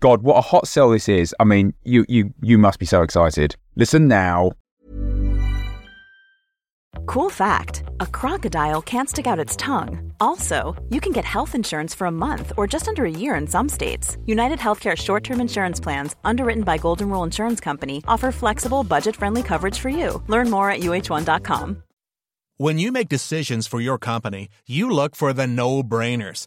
God, what a hot sell this is. I mean, you you you must be so excited. Listen now. Cool fact a crocodile can't stick out its tongue. Also, you can get health insurance for a month or just under a year in some states. United Healthcare short term insurance plans, underwritten by Golden Rule Insurance Company, offer flexible, budget friendly coverage for you. Learn more at uh1.com. When you make decisions for your company, you look for the no brainers.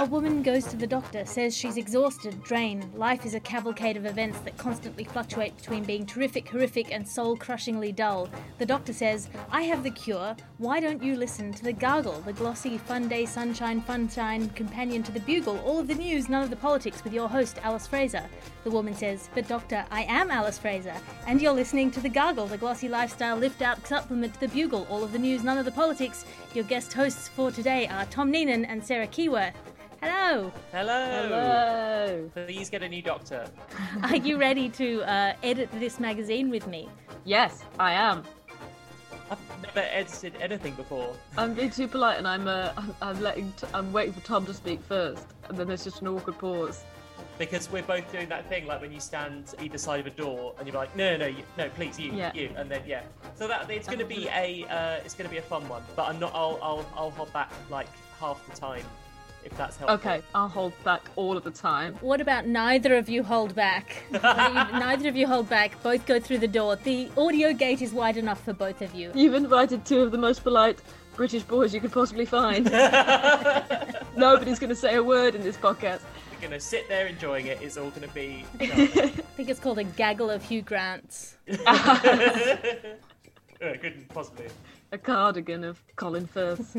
A woman goes to the doctor, says she's exhausted, drained. Life is a cavalcade of events that constantly fluctuate between being terrific, horrific, and soul crushingly dull. The doctor says, I have the cure. Why don't you listen to the Gargle, the glossy, fun day, sunshine, funshine companion to the Bugle? All of the news, none of the politics, with your host, Alice Fraser. The woman says, But doctor, I am Alice Fraser, and you're listening to the Gargle, the glossy lifestyle lift out supplement to the Bugle. All of the news, none of the politics. Your guest hosts for today are Tom Neenan and Sarah Keyworth. Hello. Hello. Hello. Please get a new doctor. Are you ready to uh, edit this magazine with me? Yes, I am. I've never edited anything before. I'm being too polite, and I'm uh, I'm, I'm letting t- I'm waiting for Tom to speak first, and then there's just an awkward pause. Because we're both doing that thing, like when you stand either side of a door and you're like, no, no, no, you, no, please, you, Yeah. you, and then yeah. So that it's going to be a, uh, it's going to be a fun one. But I'm not. I'll, I'll, I'll hold back like half the time, if that's helpful. Okay, I'll hold back all of the time. What about neither of you hold back? neither of you hold back. Both go through the door. The audio gate is wide enough for both of you. You've invited two of the most polite British boys you could possibly find. Nobody's going to say a word in this podcast. We're going to sit there enjoying it. It's all going to be. I think it's called a gaggle of Hugh Grants. uh, couldn't possibly. A cardigan of Colin Firth.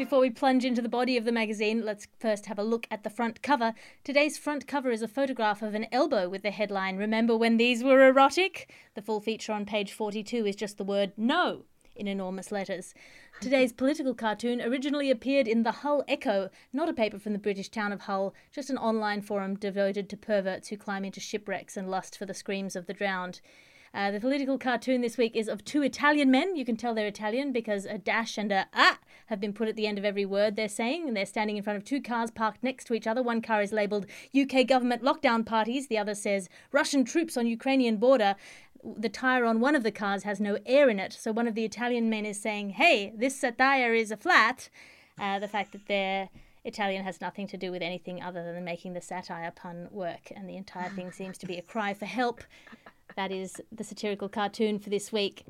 Before we plunge into the body of the magazine, let's first have a look at the front cover. Today's front cover is a photograph of an elbow with the headline, Remember when these were erotic? The full feature on page 42 is just the word no in enormous letters. Today's political cartoon originally appeared in the Hull Echo, not a paper from the British town of Hull, just an online forum devoted to perverts who climb into shipwrecks and lust for the screams of the drowned. Uh, the political cartoon this week is of two Italian men. You can tell they're Italian because a dash and a ah have been put at the end of every word they're saying, and they're standing in front of two cars parked next to each other. One car is labelled UK government lockdown parties, the other says Russian troops on Ukrainian border. The tyre on one of the cars has no air in it, so one of the Italian men is saying, Hey, this satire is a flat. Uh, the fact that they're Italian has nothing to do with anything other than making the satire pun work, and the entire thing seems to be a cry for help. That is the satirical cartoon for this week.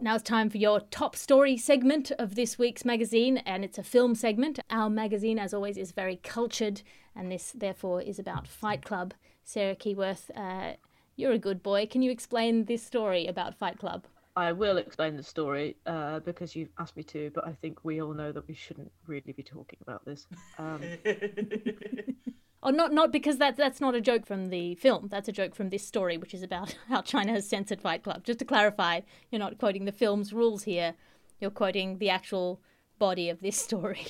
Now it's time for your top story segment of this week's magazine, and it's a film segment. Our magazine, as always, is very cultured, and this, therefore, is about Fight Club. Sarah Keyworth, uh, you're a good boy. Can you explain this story about Fight Club? I will explain the story uh, because you've asked me to, but I think we all know that we shouldn't really be talking about this. Um, Oh, not not because that that's not a joke from the film. That's a joke from this story, which is about how China has censored Fight Club. Just to clarify, you're not quoting the film's rules here. You're quoting the actual body of this story.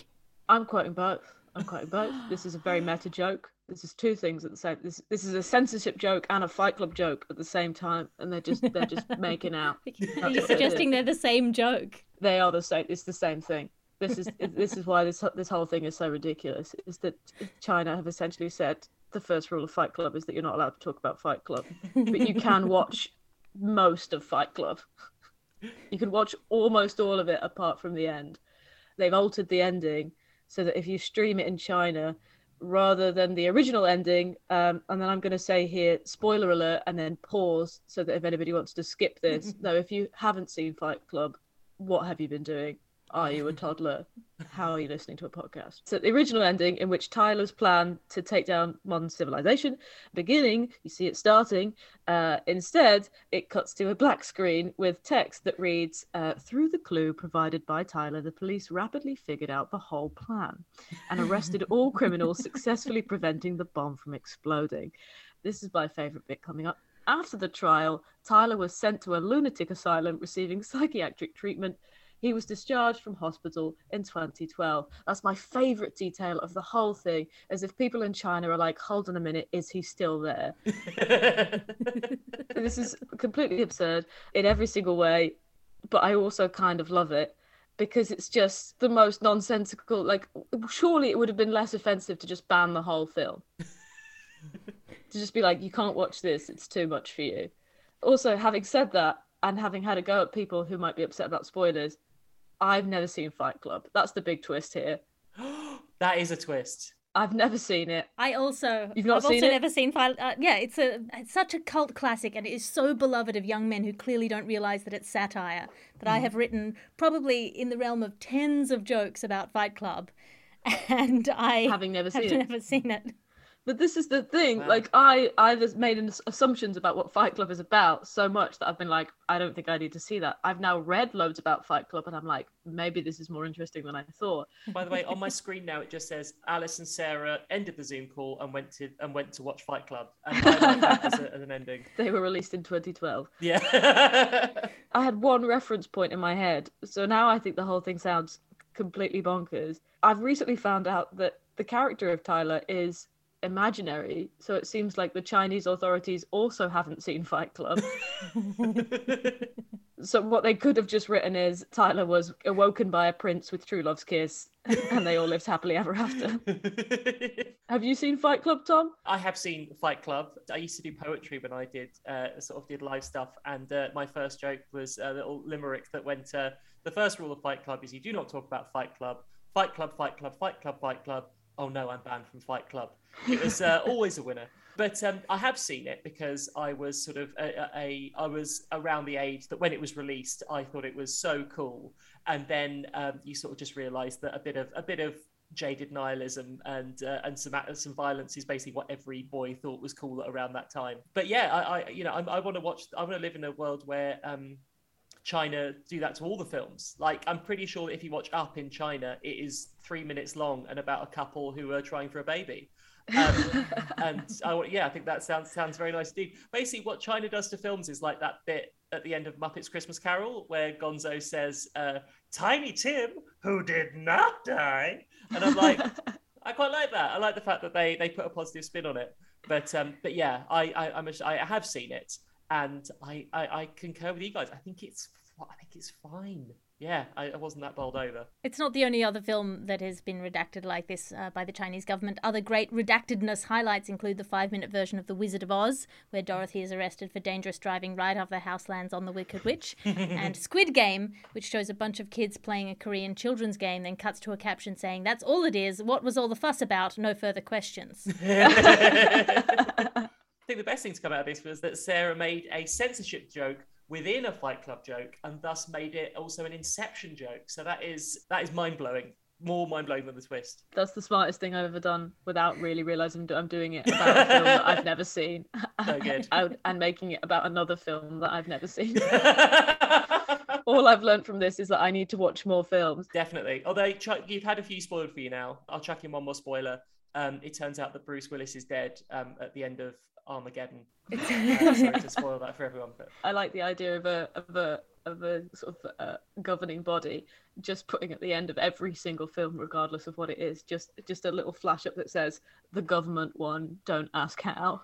I'm quoting both. I'm quoting both. This is a very meta joke. This is two things at the same. This this is a censorship joke and a Fight Club joke at the same time, and they're just they're just making out. Are you suggesting they're the same joke? They are the same. It's the same thing. This is this is why this this whole thing is so ridiculous. Is that China have essentially said the first rule of Fight Club is that you're not allowed to talk about Fight Club, but you can watch most of Fight Club. You can watch almost all of it apart from the end. They've altered the ending so that if you stream it in China, rather than the original ending. Um, and then I'm going to say here, spoiler alert, and then pause so that if anybody wants to skip this, no, if you haven't seen Fight Club, what have you been doing? Are you a toddler? How are you listening to a podcast? So the original ending, in which Tyler's plan to take down modern civilization, beginning, you see it starting. Uh, instead, it cuts to a black screen with text that reads, uh, "Through the clue provided by Tyler, the police rapidly figured out the whole plan and arrested all criminals, successfully preventing the bomb from exploding." This is my favorite bit coming up. After the trial, Tyler was sent to a lunatic asylum receiving psychiatric treatment he was discharged from hospital in 2012. That's my favorite detail of the whole thing, as if people in China are like, hold on a minute, is he still there? this is completely absurd in every single way, but I also kind of love it because it's just the most nonsensical. Like, surely it would have been less offensive to just ban the whole film. to just be like, you can't watch this, it's too much for you. Also, having said that, and having had a go at people who might be upset about spoilers, I've never seen Fight Club. That's the big twist here. that is a twist. I've never seen it. I also You've not I've seen also it? never seen Fight. Uh, yeah, it's a it's such a cult classic, and it is so beloved of young men who clearly don't realize that it's satire. That I have written probably in the realm of tens of jokes about Fight Club, and I Having never have seen it. never seen it. But this is the thing. Wow. Like I, I've made assumptions about what Fight Club is about so much that I've been like, I don't think I need to see that. I've now read loads about Fight Club, and I'm like, maybe this is more interesting than I thought. By the way, on my screen now it just says Alice and Sarah ended the Zoom call and went to and went to watch Fight Club, and I like as, a, as an ending. They were released in 2012. Yeah. I had one reference point in my head, so now I think the whole thing sounds completely bonkers. I've recently found out that the character of Tyler is imaginary, so it seems like the Chinese authorities also haven't seen Fight Club. so what they could have just written is Tyler was awoken by a prince with true love's kiss, and they all lived happily ever after. Have you seen Fight Club, Tom? I have seen Fight Club. I used to do poetry when I did uh, sort of did live stuff, and uh, my first joke was a little limerick that went. Uh, the first rule of Fight Club is you do not talk about Fight Club. Fight Club, Fight Club, Fight Club, Fight Club. Oh no, I'm banned from Fight Club. It was uh, always a winner. But um, I have seen it because I was sort of a, I was around the age that when it was released, I thought it was so cool, and then um, you sort of just realise that a bit of a bit of jaded nihilism and uh, and some some violence is basically what every boy thought was cool around that time. But yeah, I, I you know I, I want to watch. I want to live in a world where um, China do that to all the films. Like I'm pretty sure if you watch Up in China, it is three minutes long and about a couple who are trying for a baby. Um, and I, yeah, I think that sounds sounds very nice indeed. Basically, what China does to films is like that bit at the end of Muppets Christmas Carol where Gonzo says, uh, "Tiny Tim, who did not die," and I'm like, I quite like that. I like the fact that they they put a positive spin on it. But um, but yeah, I I I'm a, I have seen it, and I, I I concur with you guys. I think it's I think it's fine. Yeah, I, I wasn't that bowled over. It's not the only other film that has been redacted like this uh, by the Chinese government. Other great redactedness highlights include the five minute version of The Wizard of Oz, where Dorothy is arrested for dangerous driving right off the house lands on the Wicked Witch, and Squid Game, which shows a bunch of kids playing a Korean children's game, then cuts to a caption saying, That's all it is. What was all the fuss about? No further questions. I think the best thing to come out of this was that Sarah made a censorship joke within a Fight Club joke, and thus made it also an Inception joke. So that is that is mind blowing, more mind blowing than the twist. That's the smartest thing I've ever done without really realizing I'm doing it about a film that I've never seen. So good. and, and making it about another film that I've never seen. All I've learned from this is that I need to watch more films. Definitely. Although Chuck, you've had a few spoiled for you now. I'll chuck in one more spoiler. Um, it turns out that Bruce Willis is dead um, at the end of Armageddon. Uh, sorry to spoil that for everyone, but I like the idea of a of a of a sort of uh, governing body just putting at the end of every single film, regardless of what it is, just just a little flash up that says the government one. Don't ask how.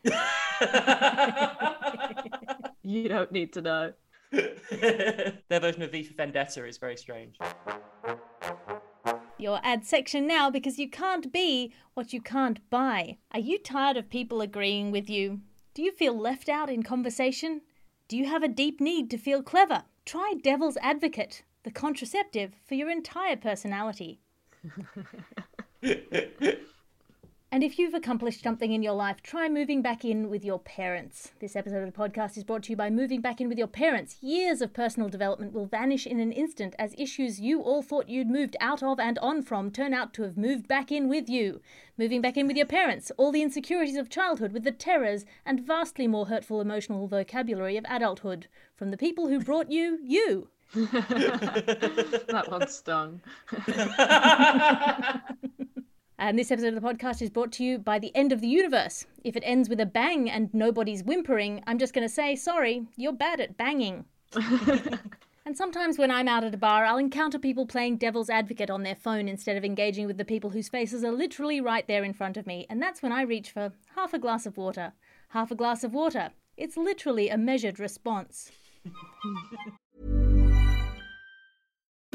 you don't need to know. their version of V for Vendetta is very strange. Your ad section now because you can't be what you can't buy. Are you tired of people agreeing with you? Do you feel left out in conversation? Do you have a deep need to feel clever? Try Devil's Advocate, the contraceptive for your entire personality. And if you've accomplished something in your life, try moving back in with your parents. This episode of the podcast is brought to you by Moving Back In With Your Parents. Years of personal development will vanish in an instant as issues you all thought you'd moved out of and on from turn out to have moved back in with you. Moving back in with your parents, all the insecurities of childhood with the terrors and vastly more hurtful emotional vocabulary of adulthood. From the people who brought you, you. that one stung. And this episode of the podcast is brought to you by the end of the universe. If it ends with a bang and nobody's whimpering, I'm just going to say, sorry, you're bad at banging. and sometimes when I'm out at a bar, I'll encounter people playing devil's advocate on their phone instead of engaging with the people whose faces are literally right there in front of me. And that's when I reach for half a glass of water. Half a glass of water. It's literally a measured response.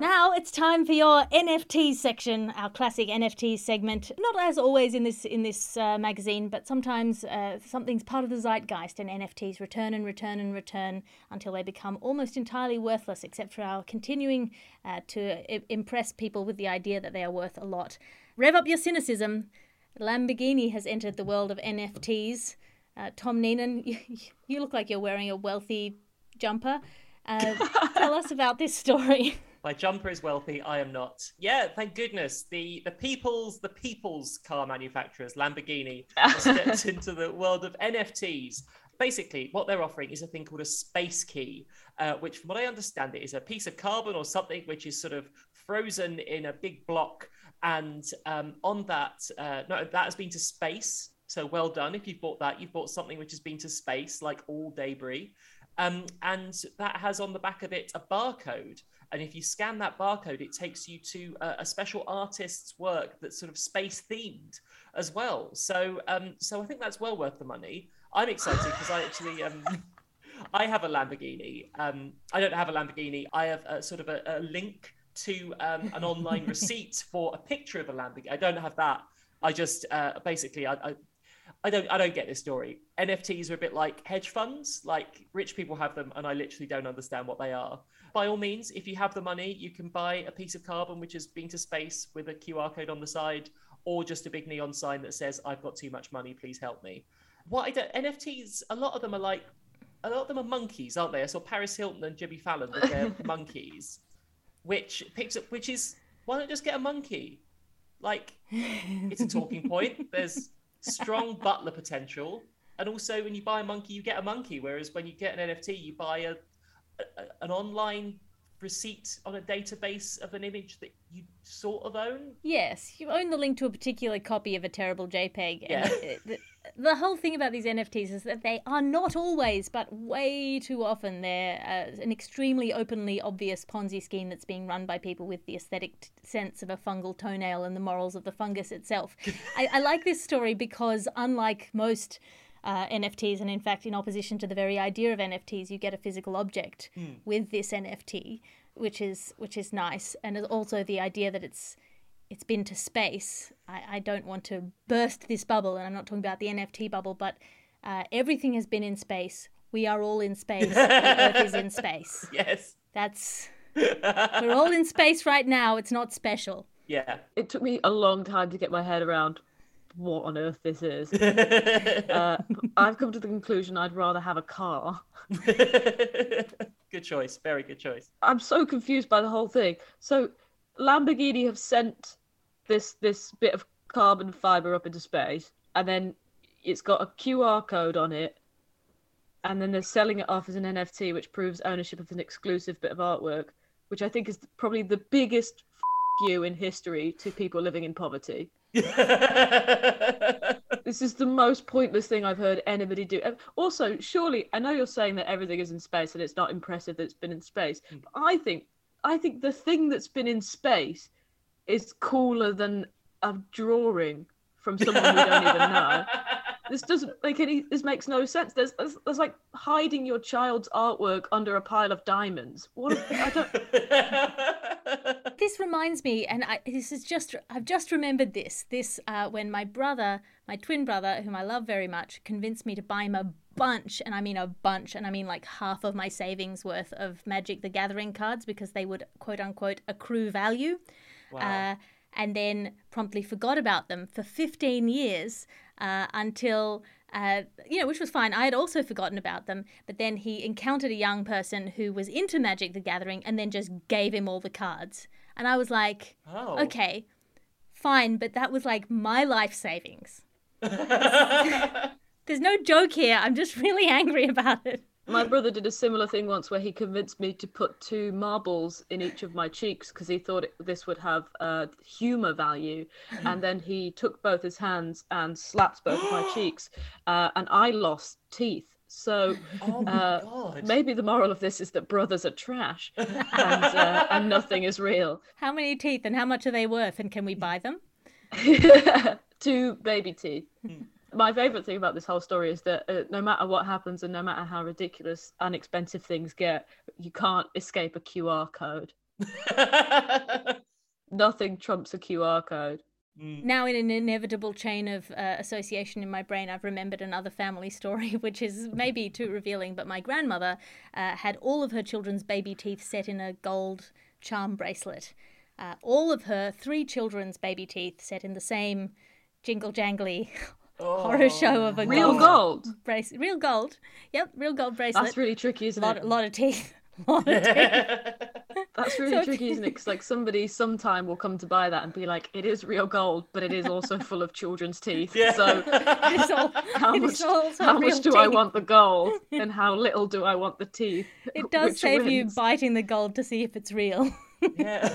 Now it's time for your NFT section, our classic NFT segment. Not as always in this in this uh, magazine, but sometimes uh, something's part of the zeitgeist, and NFTs return and return and return until they become almost entirely worthless, except for our continuing uh, to I- impress people with the idea that they are worth a lot. Rev up your cynicism. Lamborghini has entered the world of NFTs. Uh, Tom Neenan, you, you look like you're wearing a wealthy jumper. Uh, tell us about this story. My jumper is wealthy. I am not. Yeah, thank goodness. The the people's the people's car manufacturers, Lamborghini, stepped into the world of NFTs. Basically, what they're offering is a thing called a space key, uh, which, from what I understand, it is a piece of carbon or something which is sort of frozen in a big block, and um, on that, uh, no, that has been to space. So well done. If you've bought that, you've bought something which has been to space, like all debris. Um, and that has on the back of it a barcode. And if you scan that barcode, it takes you to a, a special artist's work that's sort of space themed as well. So, um, so I think that's well worth the money. I'm excited because I actually, um, I have a Lamborghini. Um, I don't have a Lamborghini. I have a, sort of a, a link to um, an online receipt for a picture of a Lamborghini. I don't have that. I just uh, basically I, I I don't I don't get this story. NFTs are a bit like hedge funds. Like rich people have them, and I literally don't understand what they are. By all means, if you have the money, you can buy a piece of carbon which has been to space with a QR code on the side, or just a big neon sign that says "I've got too much money, please help me." What I don't, NFTs, a lot of them are like a lot of them are monkeys, aren't they? I saw Paris Hilton and Jimmy Fallon with their monkeys, which picks up which is why not just get a monkey? Like it's a talking point. There's strong butler potential, and also when you buy a monkey, you get a monkey. Whereas when you get an NFT, you buy a, a an online receipt on a database of an image that you sort of own. Yes, you own the link to a particular copy of a terrible JPEG. And Yeah. the, the whole thing about these NFTs is that they are not always, but way too often, they're uh, an extremely openly obvious Ponzi scheme that's being run by people with the aesthetic t- sense of a fungal toenail and the morals of the fungus itself. I, I like this story because, unlike most uh, NFTs, and in fact, in opposition to the very idea of NFTs, you get a physical object with this NFT, which is which is nice, and also the idea that it's it's been to space. I, I don't want to burst this bubble, and I'm not talking about the NFT bubble, but uh, everything has been in space. We are all in space. the Earth is in space. Yes. That's we're all in space right now. It's not special. Yeah. It took me a long time to get my head around what on earth this is. uh, I've come to the conclusion I'd rather have a car. good choice. Very good choice. I'm so confused by the whole thing. So Lamborghini have sent this this bit of carbon fiber up into space, and then it's got a QR code on it, and then they're selling it off as an NFT, which proves ownership of an exclusive bit of artwork, which I think is probably the biggest f- you in history to people living in poverty. this is the most pointless thing I've heard anybody do. Also, surely, I know you're saying that everything is in space and it's not impressive that it's been in space, hmm. but I think, I think the thing that's been in space is cooler than a drawing from someone we don't even know. This doesn't make any. This makes no sense. There's, there's, there's like hiding your child's artwork under a pile of diamonds. What? I don't. This reminds me, and I, this is just, I've just remembered this. This, uh, when my brother, my twin brother, whom I love very much, convinced me to buy him a bunch, and I mean a bunch, and I mean like half of my savings worth of Magic the Gathering cards because they would quote unquote accrue value. Uh, and then promptly forgot about them for 15 years uh, until, uh, you know, which was fine. I had also forgotten about them, but then he encountered a young person who was into Magic the Gathering and then just gave him all the cards. And I was like, Oh. okay, fine, but that was like my life savings. There's no joke here. I'm just really angry about it. My brother did a similar thing once where he convinced me to put two marbles in each of my cheeks because he thought it, this would have uh, humor value. And then he took both his hands and slapped both of my cheeks, uh, and I lost teeth. So Oh uh, maybe the moral of this is that brothers are trash and, uh, and nothing is real. How many teeth and how much are they worth? And can we buy them? Two baby teeth. My favorite thing about this whole story is that uh, no matter what happens and no matter how ridiculous and expensive things get, you can't escape a QR code. Nothing trumps a QR code. Now, in an inevitable chain of uh, association in my brain, I've remembered another family story, which is maybe too revealing. But my grandmother uh, had all of her children's baby teeth set in a gold charm bracelet. Uh, all of her three children's baby teeth set in the same jingle jangly horror show of a Real gold, gold. bracelet. Real gold. Yep, real gold bracelet. That's really tricky, isn't lot, it? lot of teeth. lot of teeth. That's really So- tricky, isn't it? Because like somebody sometime will come to buy that and be like, "It is real gold, but it is also full of children's teeth." Yeah. So It is all- how it much? How much do I want the gold, and how little do I want the teeth? It does Which save you biting the gold to see if it's real. Yeah.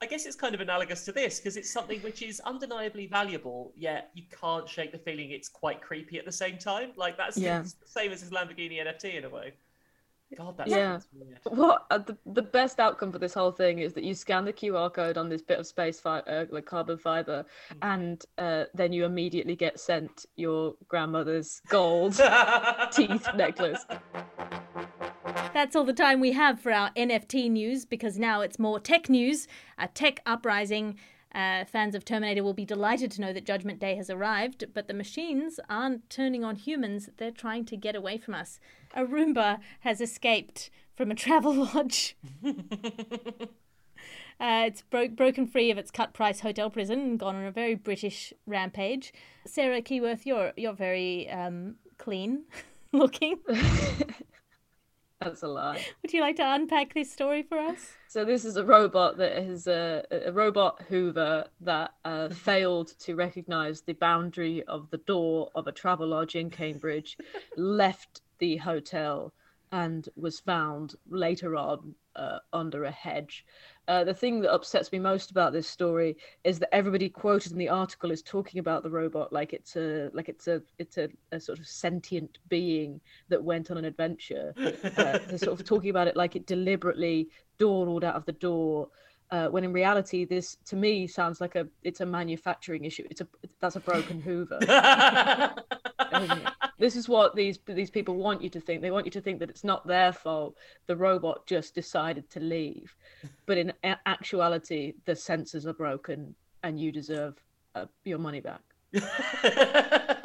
I guess it's kind of analogous to this because it's something which is undeniably valuable, yet you can't shake the feeling it's quite creepy at the same time. Like that's Yeah. the same as his Lamborghini NFT in a way. God, that's Yeah. that's weird. What uh, the the best outcome for this whole thing is that you scan the QR code on this bit of space fi- uh, like carbon fiber, and uh, then you immediately get sent your grandmother's gold teeth necklace. That's all the time we have for our NFT news because now it's more tech news, a tech uprising. Uh, fans of Terminator will be delighted to know that Judgment Day has arrived, but the machines aren't turning on humans, they're trying to get away from us. A Roomba has escaped from a Travelodge. Uh, it's bro- broken free of its cut price hotel prison and gone on a very British rampage. Sarah Keyworth, you're you're very um, clean looking. That's a lie. Would you like to unpack this story for us? So this is a robot that is a, a robot Hoover that uh, failed to recognise the boundary of the door of a Travelodge in Cambridge, left the hotel, and was found later on uh, under a hedge. Uh, the thing that upsets me most about this story is that everybody quoted in the article is talking about the robot like it's a like it's a it's a, a sort of sentient being that went on an adventure. Uh, they're sort of talking about it like it deliberately dawdled out of the door. Uh, when in reality, this to me sounds like a it's a manufacturing issue. It's a that's a broken Hoover. This is what these these people want you to think. They want you to think that it's not their fault. The robot just decided to leave, but in actuality, the sensors are broken, and you deserve uh, your money back.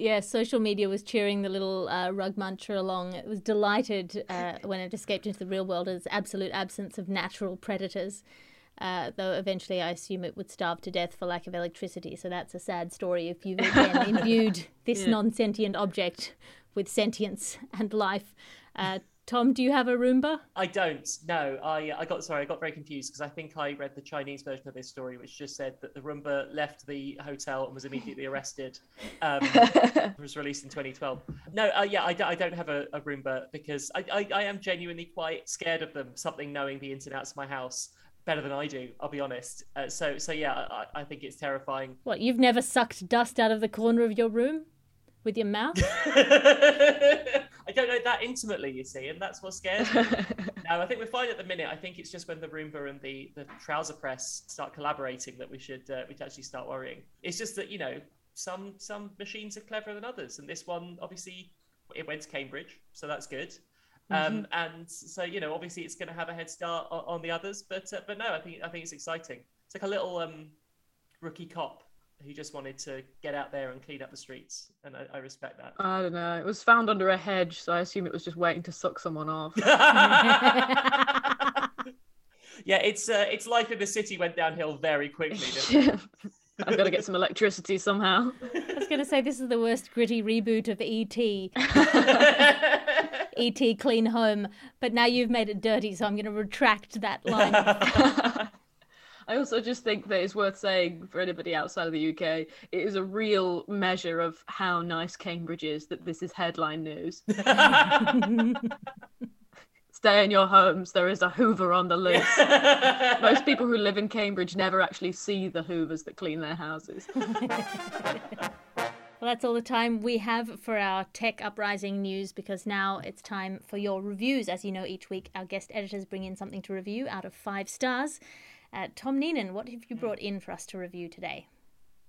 Yeah, social media was cheering the little uh, rug muncher along. It was delighted uh, when it escaped into the real world as absolute absence of natural predators. Uh, though eventually I assume it would starve to death for lack of electricity. So that's a sad story if you've again imbued this Yeah. non sentient object with sentience and life. Uh, Tom, do you have a Roomba? I don't. No, I I got sorry. I got very confused because I think I read the Chinese version of this story, which just said that the Roomba left the hotel and was immediately arrested. Um, it was released in 2012. No, uh, yeah, I, don't- I don't have a, a Roomba because I, I I am genuinely quite scared of them. Something knowing the ins and outs of my house better than I do. I'll be honest. Uh, so so yeah, I, I think it's terrifying. What, you've never sucked dust out of the corner of your room with your mouth? I don't know that intimately, you see, and that's what scares me. no, I think we're fine at the minute. I think it's just when the Roomba and the, the trouser press start collaborating that we should uh, we should actually start worrying. It's just that you know some some machines are cleverer than others, and this one obviously it went to Cambridge, so that's good. Um, and so you know, obviously, it's going to have a head start on, on the others, but uh, but no, I think I think it's exciting. It's like a little um, rookie cop who just wanted to get out there and clean up the streets, and I, I respect that. I don't know. It was found under a hedge, so I assume it was just waiting to suck someone off. yeah, it's uh, its life in the city went downhill very quickly. didn't? I've got to get some electricity somehow. I was going to say this is the worst gritty reboot of E.T. E.T. Clean Home, but now you've made it dirty, so I'm going to retract that line. I also just think that it's worth saying for anybody outside of the UK, it is a real measure of how nice Cambridge is that this is headline news. Stay in your homes, there is a Hoover on the loose. Most people who live in Cambridge never actually see the Hoovers that clean their houses. Well, that's all the time we have for our tech uprising news because now it's time for your reviews. As you know, each week our guest editors bring in something to review out of five stars. Uh, Tom Neenan, what have you brought in for us to review today?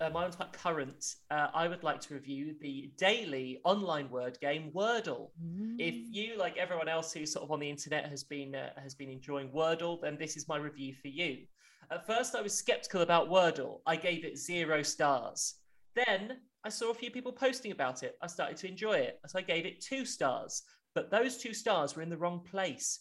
uh, my one's quite current. Uh, I would like to review the daily online word game Wordle. If you, like everyone else who's sort of on the internet, has been uh, has been enjoying Wordle, then this is my review for you. At first, I was skeptical about Wordle. I gave it zero stars. Then I saw a few people posting about it. I started to enjoy it, so I gave it two stars. But those two stars were in the wrong place.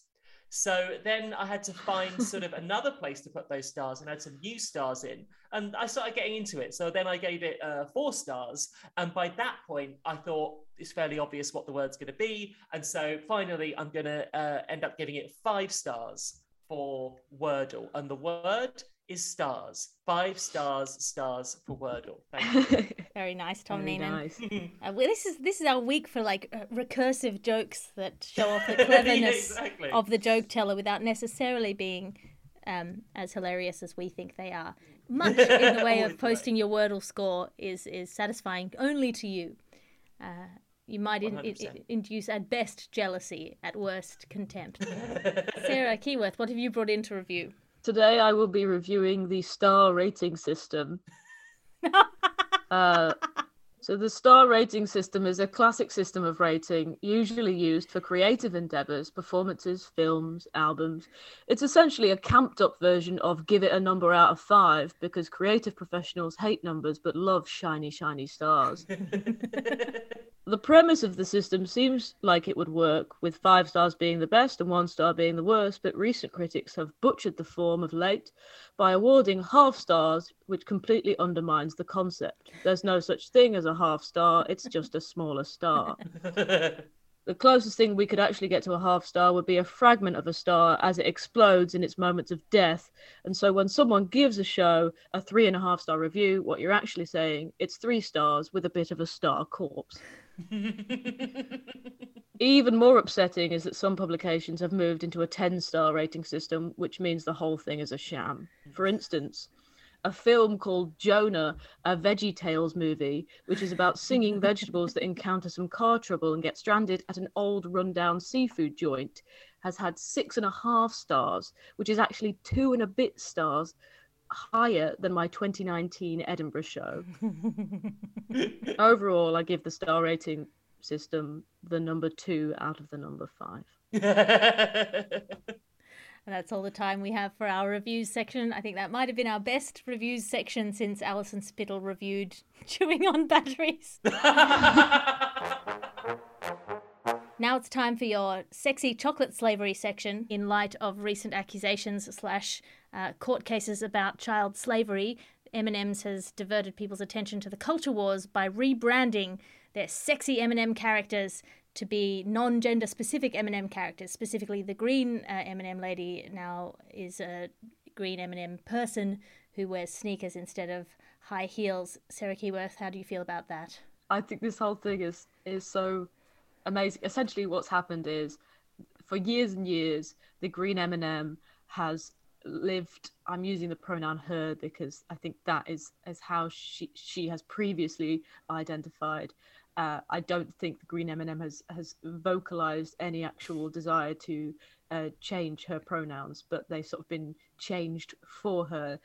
So then I had to find sort of another place to put those stars and add some new stars in. And I started getting into it. So then I gave it uh, four stars. And by that point, I thought it's fairly obvious what the word's going to be. And so finally, I'm going to uh, end up giving it five stars for Wordle. And the word is stars. Five stars, stars for Wordle. Thank you. Very nice, Tom Very Neenan. nice. Uh, well, this is this is our week for like uh, recursive jokes that show off the cleverness exactly. of the joke teller without necessarily being um, as hilarious as we think they are. Much in the way of posting your Wordle score is is satisfying only to you. Uh, you might in, in, induce at best jealousy, at worst contempt. Sarah Keyworth, what have you brought in to review? Today I will be reviewing the star rating system. uh, so the star rating system is a classic system of rating, usually used for creative endeavors, performances, films, albums. It's essentially a camped up version of give it a number out of five because creative professionals hate numbers but love shiny, shiny stars. The premise of the system seems like it would work, with five stars being the best and one star being the worst, but recent critics have butchered the form of late by awarding half stars, which completely undermines the concept. There's no such thing as a half star, it's just a smaller star. The closest thing we could actually get to a half star would be a fragment of a star as it explodes in its moments of death. And so when someone gives a show a three and a half star review, what you're actually saying, it's three stars with a bit of a star corpse. Even more upsetting is that some publications have moved into a 10 star rating system, which means the whole thing is a sham. For instance, a film called Jonah, a Veggie Tales movie, which is about singing vegetables that encounter some car trouble and get stranded at an old rundown seafood joint, has had six and a half stars, which is actually two and a bit stars higher than my 2019 Edinburgh show. Overall, I give the star rating system the number two out of the number five. And that's all the time we have for our reviews section. I think that might have been our best reviews section since Alison Spittle reviewed Chewing on Batteries. Now it's time for your sexy chocolate slavery section in light of recent accusations slash uh, court cases about child slavery, M&M's has diverted people's attention to the culture wars by rebranding their sexy M&M characters to be non-gender specific M&M characters. Specifically, the green uh, M&M lady now is a green M&M person who wears sneakers instead of high heels. Sarah Keyworth, how do you feel about that? I think this whole thing is is so amazing. Essentially, what's happened is, for years and years, the green M&M has lived. I'm using the pronoun her because I think that is is how she she has previously identified. Uh, I don't think the green M&M has has vocalized any actual desire to uh, change her pronouns, but they've sort of been changed for her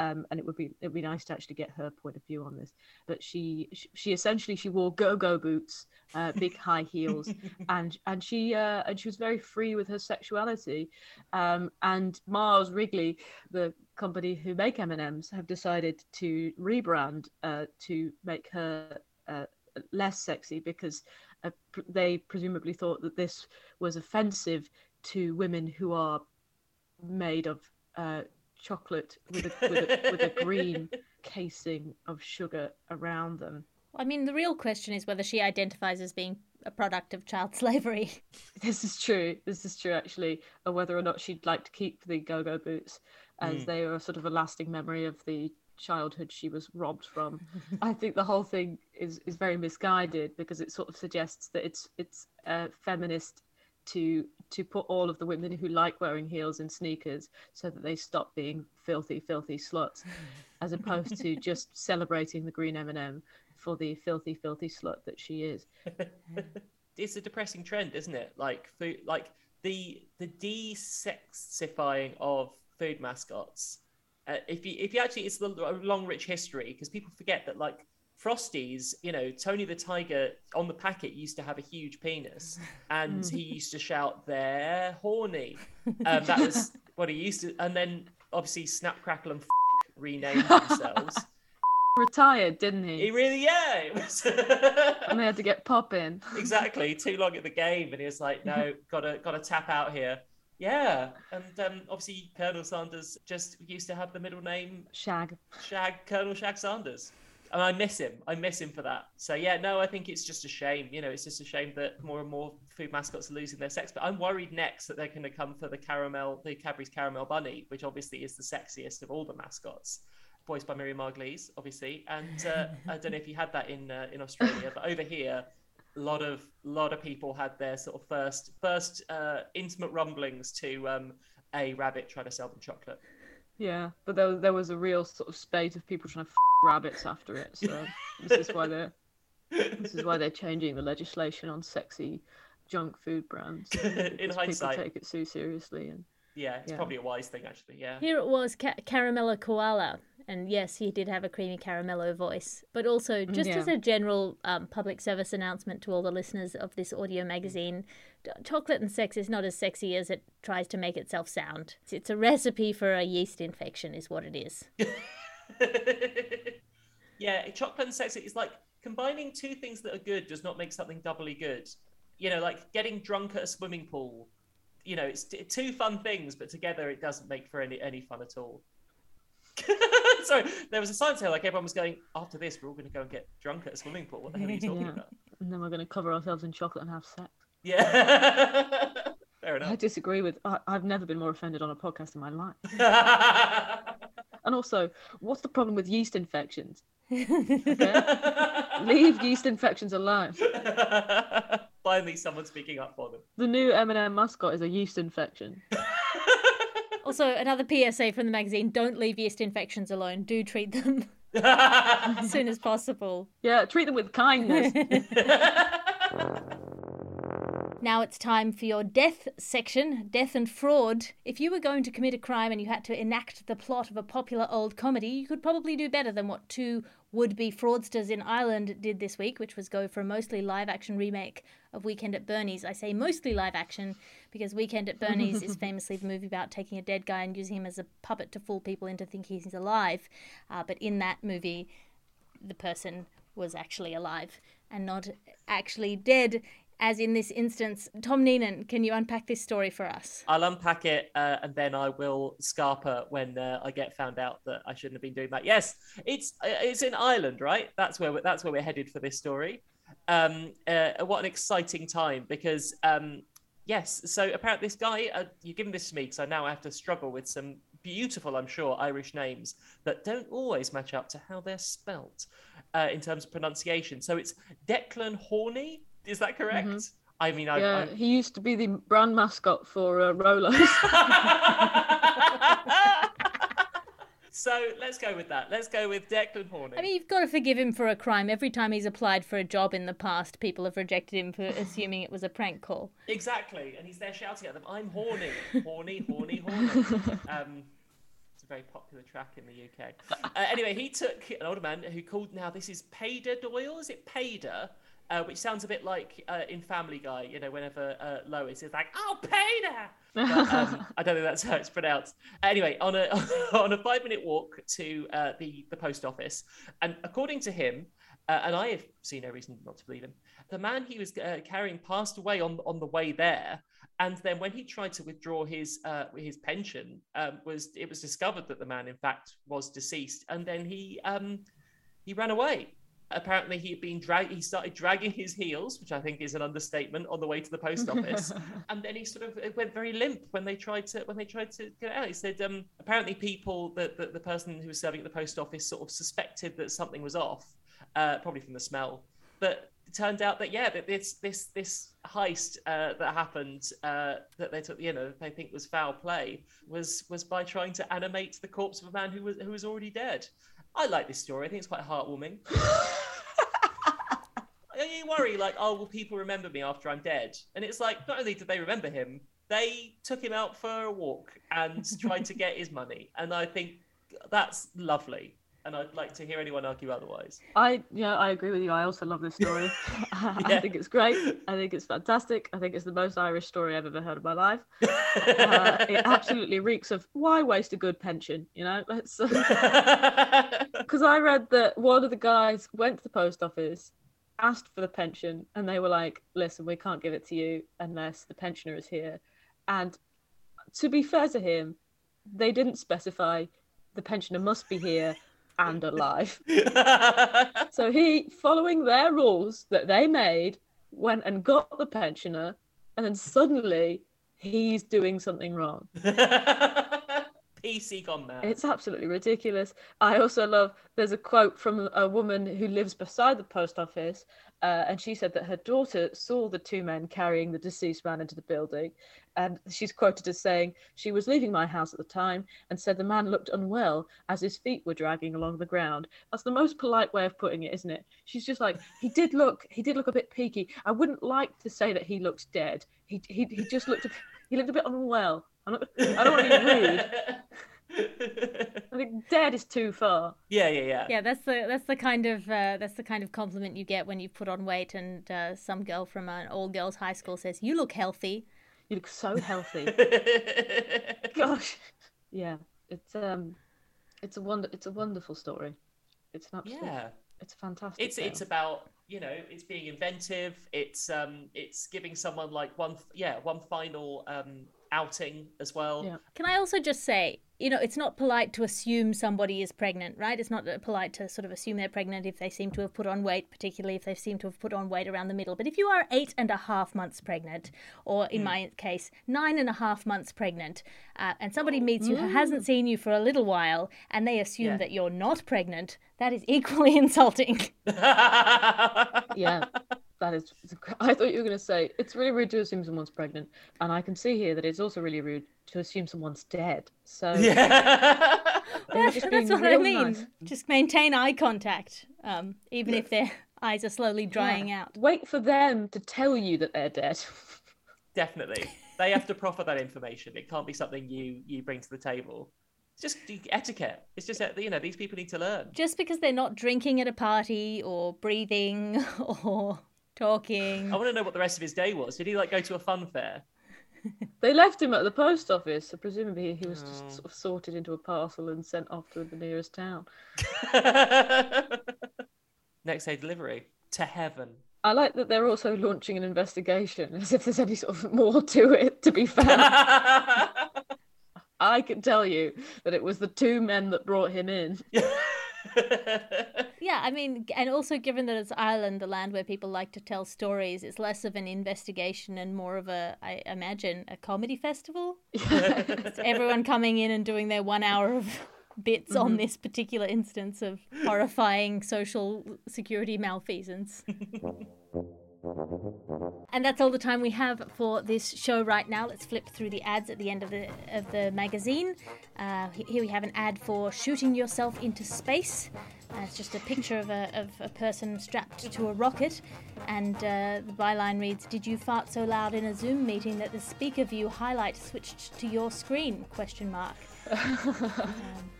um, and it would be it would be nice to actually get her point of view on this. But she she, essentially she wore go go boots, uh, big high heels, and and she uh, and she was very free with her sexuality. Um, and Mars Wrigley, the company who make M and M's, have decided to rebrand uh, to make her uh, less sexy because uh, they presumably thought that this was offensive to women who are made of uh, chocolate with a, with a, with a green casing of sugar around them. I mean, the real question is whether she identifies as being a product of child slavery. This is true. This is true, actually, or whether or not she'd like to keep the go-go boots, as mm. they are sort of a lasting memory of the childhood she was robbed from. I think the whole thing is is very misguided because it sort of suggests that it's it's a feminist to to put all of the women who like wearing heels and sneakers so that they stop being filthy filthy sluts as opposed to just celebrating the green m&m for the filthy filthy slut that she is. It's a depressing trend isn't it? Like food like the the desexifying of food mascots. Uh, if you if you actually it's a long rich history because people forget that like Frosties, you know, Tony the Tiger on the packet used to have a huge penis, and he used to shout, "They're horny." Um, that was what he used to, and then obviously Snap Crackle and F- renamed themselves. Retired, didn't he? He really, yeah. Was. and they had to get popping. exactly, too long at the game, and he was like, "No, gotta gotta tap out here." Yeah, and um, obviously Colonel Sanders just used to have the middle name Shag. Shag Colonel Shag Sanders and I miss him. I miss him for that. So yeah, no, I think it's just a shame. You know, it's just a shame that more and more food mascots are losing their sex. But I'm worried next that they're going to come for the caramel, the Cadbury's caramel bunny, which obviously is the sexiest of all the mascots, voiced by Miriam Margolyes, obviously. And uh, I don't know if you had that in uh, in Australia, but over here, a lot of lot of people had their sort of first first uh, intimate rumblings to um, a rabbit trying to sell them chocolate. Yeah, but there, there was a real sort of spate of people trying to f- rabbits after it. So this is why they're this is why they're changing the legislation on sexy junk food brands. In hindsight, people take it so seriously and yeah, it's yeah. probably a wise thing actually. Yeah. Here it was, ca- Caramello Koala, and yes, he did have a creamy caramello voice. But also, mm, just yeah. as a general um, public service announcement to all the listeners of this audio magazine, chocolate and sex is not as sexy as it tries to make itself sound. It's a recipe for a yeast infection, is what it is. yeah, chocolate and sex is like combining two things that are good does not make something doubly good. You know, like getting drunk at a swimming pool. You know, it's two fun things, but together it doesn't make for any any fun at all. Sorry, there was a sign there like everyone was going. After this, we're all going to go and get drunk at a swimming pool. What the hell are you talking yeah. about? And then we're going to cover ourselves in chocolate and have sex. Yeah. Fair enough. I disagree with. I, have never been more offended on a podcast in my life. and also, what's the problem with yeast infections? Okay? Leave yeast infections alone. Finally, someone speaking up for them. The new M&M mascot is a yeast infection. Also, another PSA from the magazine: Don't leave yeast infections alone. Do treat them as soon as possible. Yeah, treat them with kindness. Now it's time for your death section, death and fraud. If you were going to commit a crime and you had to enact the plot of a popular old comedy, you could probably do better than what two would be fraudsters in Ireland did this week, which was go for a mostly live action remake of Weekend at Bernie's. I say mostly live action because Weekend at Bernie's is famously the movie about taking a dead guy and using him as a puppet to fool people into thinking he's alive. Uh, but in that movie, the person was actually alive and not actually dead. As in this instance. Tom Neenan, can you unpack this story for us? I'll unpack it uh, and then I will scarper when uh, I get found out that I shouldn't have been doing that. Yes, it's uh, it's in Ireland, right? That's where we're, that's where we're headed for this story. Um, uh, what an exciting time because um, yes, so apparently this guy, uh, you given this to me because I now I have to struggle with some beautiful, I'm sure, Irish names that don't always match up to how they're spelt uh, in terms of pronunciation. So it's Declan Horney. Is that correct? Mhm. I mean, I, yeah, I... he used to be the brand mascot for uh, Rolos. so let's go with that. Let's go with Declan Haughney. I mean, you've got to forgive him for a crime. Every time he's applied for a job in the past, people have rejected him for assuming it was a prank call. Exactly, and he's there shouting at them, "I'm horny, horny, horny, horny." um, it's a very popular track in the UK. Uh, anyway, he took an older man who called now. This is Peadar Doyle. Is it Peadar? Uh, which sounds a bit like uh, in Family Guy, you know, whenever uh, Lois is like, "Oh, Pader," but, um, I don't think that's how it's pronounced. Anyway, on a on a five minute walk to uh, the the post office, and according to him, uh, and I have seen no reason not to believe him, the man he was uh, carrying passed away on on the way there. And then when he tried to withdraw his uh, his pension, um, was it was discovered that the man in fact was deceased, and then he um, he ran away. Apparently, he had been drag. He started dragging his heels, which I think is an understatement, on the way to the post office. and then he sort of went very limp when they tried to when they tried to get out. He said um, apparently people that the, the person who was serving at the post office sort of suspected that something was off, uh, probably from the smell. But it turned out that yeah, that this this this heist uh, that happened uh, that they took you know they think was foul play was was by trying to animate the corpse of a man who was who was already dead. I like this story. I think it's quite heartwarming. you worry like, oh, will people remember me after I'm dead? And it's like, not only did they remember him, they took him out for a walk and tried to get his money. And I think that's lovely. And I'd like to hear anyone argue otherwise. I yeah, I agree with you. I also love this story. I Yeah. think it's great. I think it's fantastic. I think it's the most Irish story I've ever heard in my life. Uh, it absolutely reeks of why waste a good pension, you know? Because I read that one of the guys went to the post office, asked for the pension, and they were like, "Listen, we can't give it to you unless the pensioner is here." And to be fair to him, they didn't specify the pensioner must be here and alive. So he, following their rules that they made, went and got the pensioner, and then suddenly he's doing something wrong. PC gone mad. It's absolutely ridiculous. I also love there's a quote from a woman who lives beside the post office, uh, and she said that her daughter saw the two men carrying the deceased man into the building, and she's quoted as saying she was leaving my house at the time and said the man looked unwell as his feet were dragging along the ground. That's the most polite way of putting it, isn't it? She's just like he did look he did look a bit peaky. I wouldn't like to say that he looked dead. He he, he just looked he looked a bit unwell. Not, I don't want to be rude. I think dead is too far. yeah, yeah, yeah. Yeah, that's the that's the kind of uh, that's the kind of compliment you get when you put on weight, and uh, some girl from an all girls high school says you look healthy. You look so healthy. Gosh. Yeah. It's um it's a wonder it's a wonderful story. It's an absolute Yeah. it's a fantastic. It's it's about you know it's being inventive. It's um it's giving someone like one yeah one final um outing as well. Yeah. Can I also just say, you know, it's not polite to assume somebody is pregnant, right? It's not uh, polite to sort of assume they're pregnant if they seem to have put on weight, particularly if they seem to have put on weight around the middle. But if you are eight and a half months pregnant, or in my case, nine and a half months pregnant, uh, and somebody meets you who hasn't seen you for a little while, and they assume Yeah. that you're not pregnant, that is equally insulting. Yeah. That is I thought you were gonna say it's really rude to assume someone's pregnant. And I can see here that it's also really rude to assume someone's dead. So yeah. they just That's what I mean. nice. Just maintain eye contact, um, even if their eyes are slowly drying Yeah. out. Wait for them to tell you that they're dead. Definitely, they have to proffer that information. It can't be something you you bring to the table. It's just etiquette. It's just that you know these people need to learn. Just because they're not drinking at a party or breathing or talking. I want to know what the rest of his day was. Did he like go to a fun fair? They left him at the post office, so presumably he was Oh. just sort of sorted into a parcel and sent off to the nearest town. Next day delivery to heaven. I like that they're also launching an investigation as if there's any sort of more to it to be found. I can tell you that it was the two men that brought him in. Yeah, I mean, and also given that it's Ireland, the land where people like to tell stories, it's less of an investigation and more of a, I imagine, a comedy festival. It's everyone coming in and doing their one hour of bits on mm-hmm. this particular instance of horrifying social security malfeasance. And that's all the time we have for this show right now. Let's flip through the ads at the end of the of the magazine. Uh, here we have an ad for shooting yourself into space. Uh, it's just a picture of a, of a person strapped to a rocket, and uh, the byline reads, "Did you fart so loud in a Zoom meeting that the speaker view highlight switched to your screen?" Question mark. Um,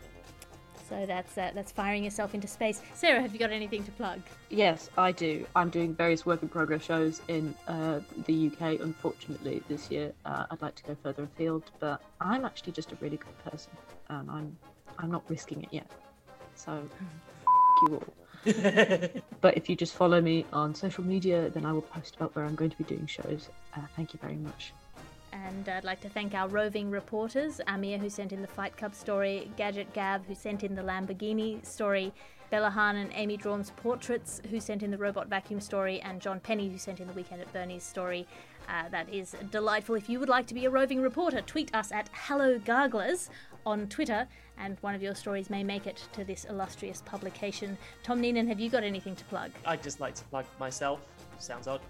so that's uh, that's firing yourself into space. Sarah, have you got anything to plug? Yes, I do. I'm doing various work in progress shows in uh, the UK. Unfortunately, this year uh, I'd like to go further afield, but I'm actually just a really good person, and I'm I'm not risking it yet. So, f- you all. but if you just follow me on social media, then I will post about where I'm going to be doing shows. Uh, thank you very much. And I'd like to thank our roving reporters, Amir, who sent in the Fight Club story, Gadget Gab, who sent in the Lamborghini story, Bella Hahn and Amy Drawn's portraits, who sent in the robot vacuum story, and John Penny, who sent in the Weekend at Bernie's story. Uh, that is delightful. If you would like to be a roving reporter, tweet us at Hello Garglers on Twitter, and one of your stories may make it to this illustrious publication. Tom Neenan, have you got anything to plug? I'd just like to plug myself. Sounds odd.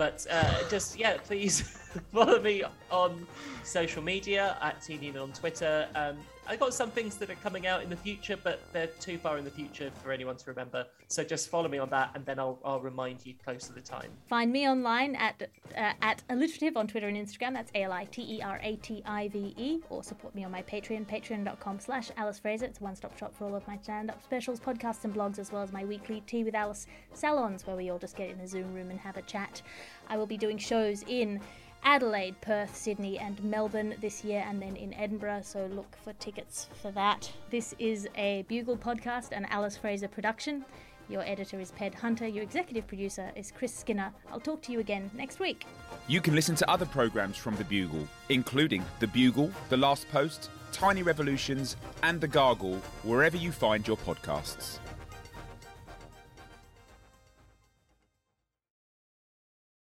But uh, just, yeah, please follow me on social media at TNEN on Twitter. Um, I got some things that are coming out in the future, but they're too far in the future for anyone to remember. So just follow me on that, and then I'll, I'll remind you close to the time. Find me online at uh, at aliterative on Twitter and Instagram. That's A L I T E R A T I V E. Or support me on my Patreon, patreon.com slash Alice Fraser. It's a one stop shop for all of my stand up specials, podcasts, and blogs, as well as my weekly Tea with Alice salons, where we all just get in a Zoom room and have a chat. I will be doing shows in Adelaide, Perth, Sydney, and Melbourne this year, and then in Edinburgh, so look for tickets for that. This is a Bugle podcast and Alice Fraser production. Your editor is Ped Hunter, your executive producer is Chris Skinner. I'll talk to you again next week. You can listen to other programmes from The Bugle, including The Bugle, The Last Post, Tiny Revolutions, and The Gargle, wherever you find your podcasts.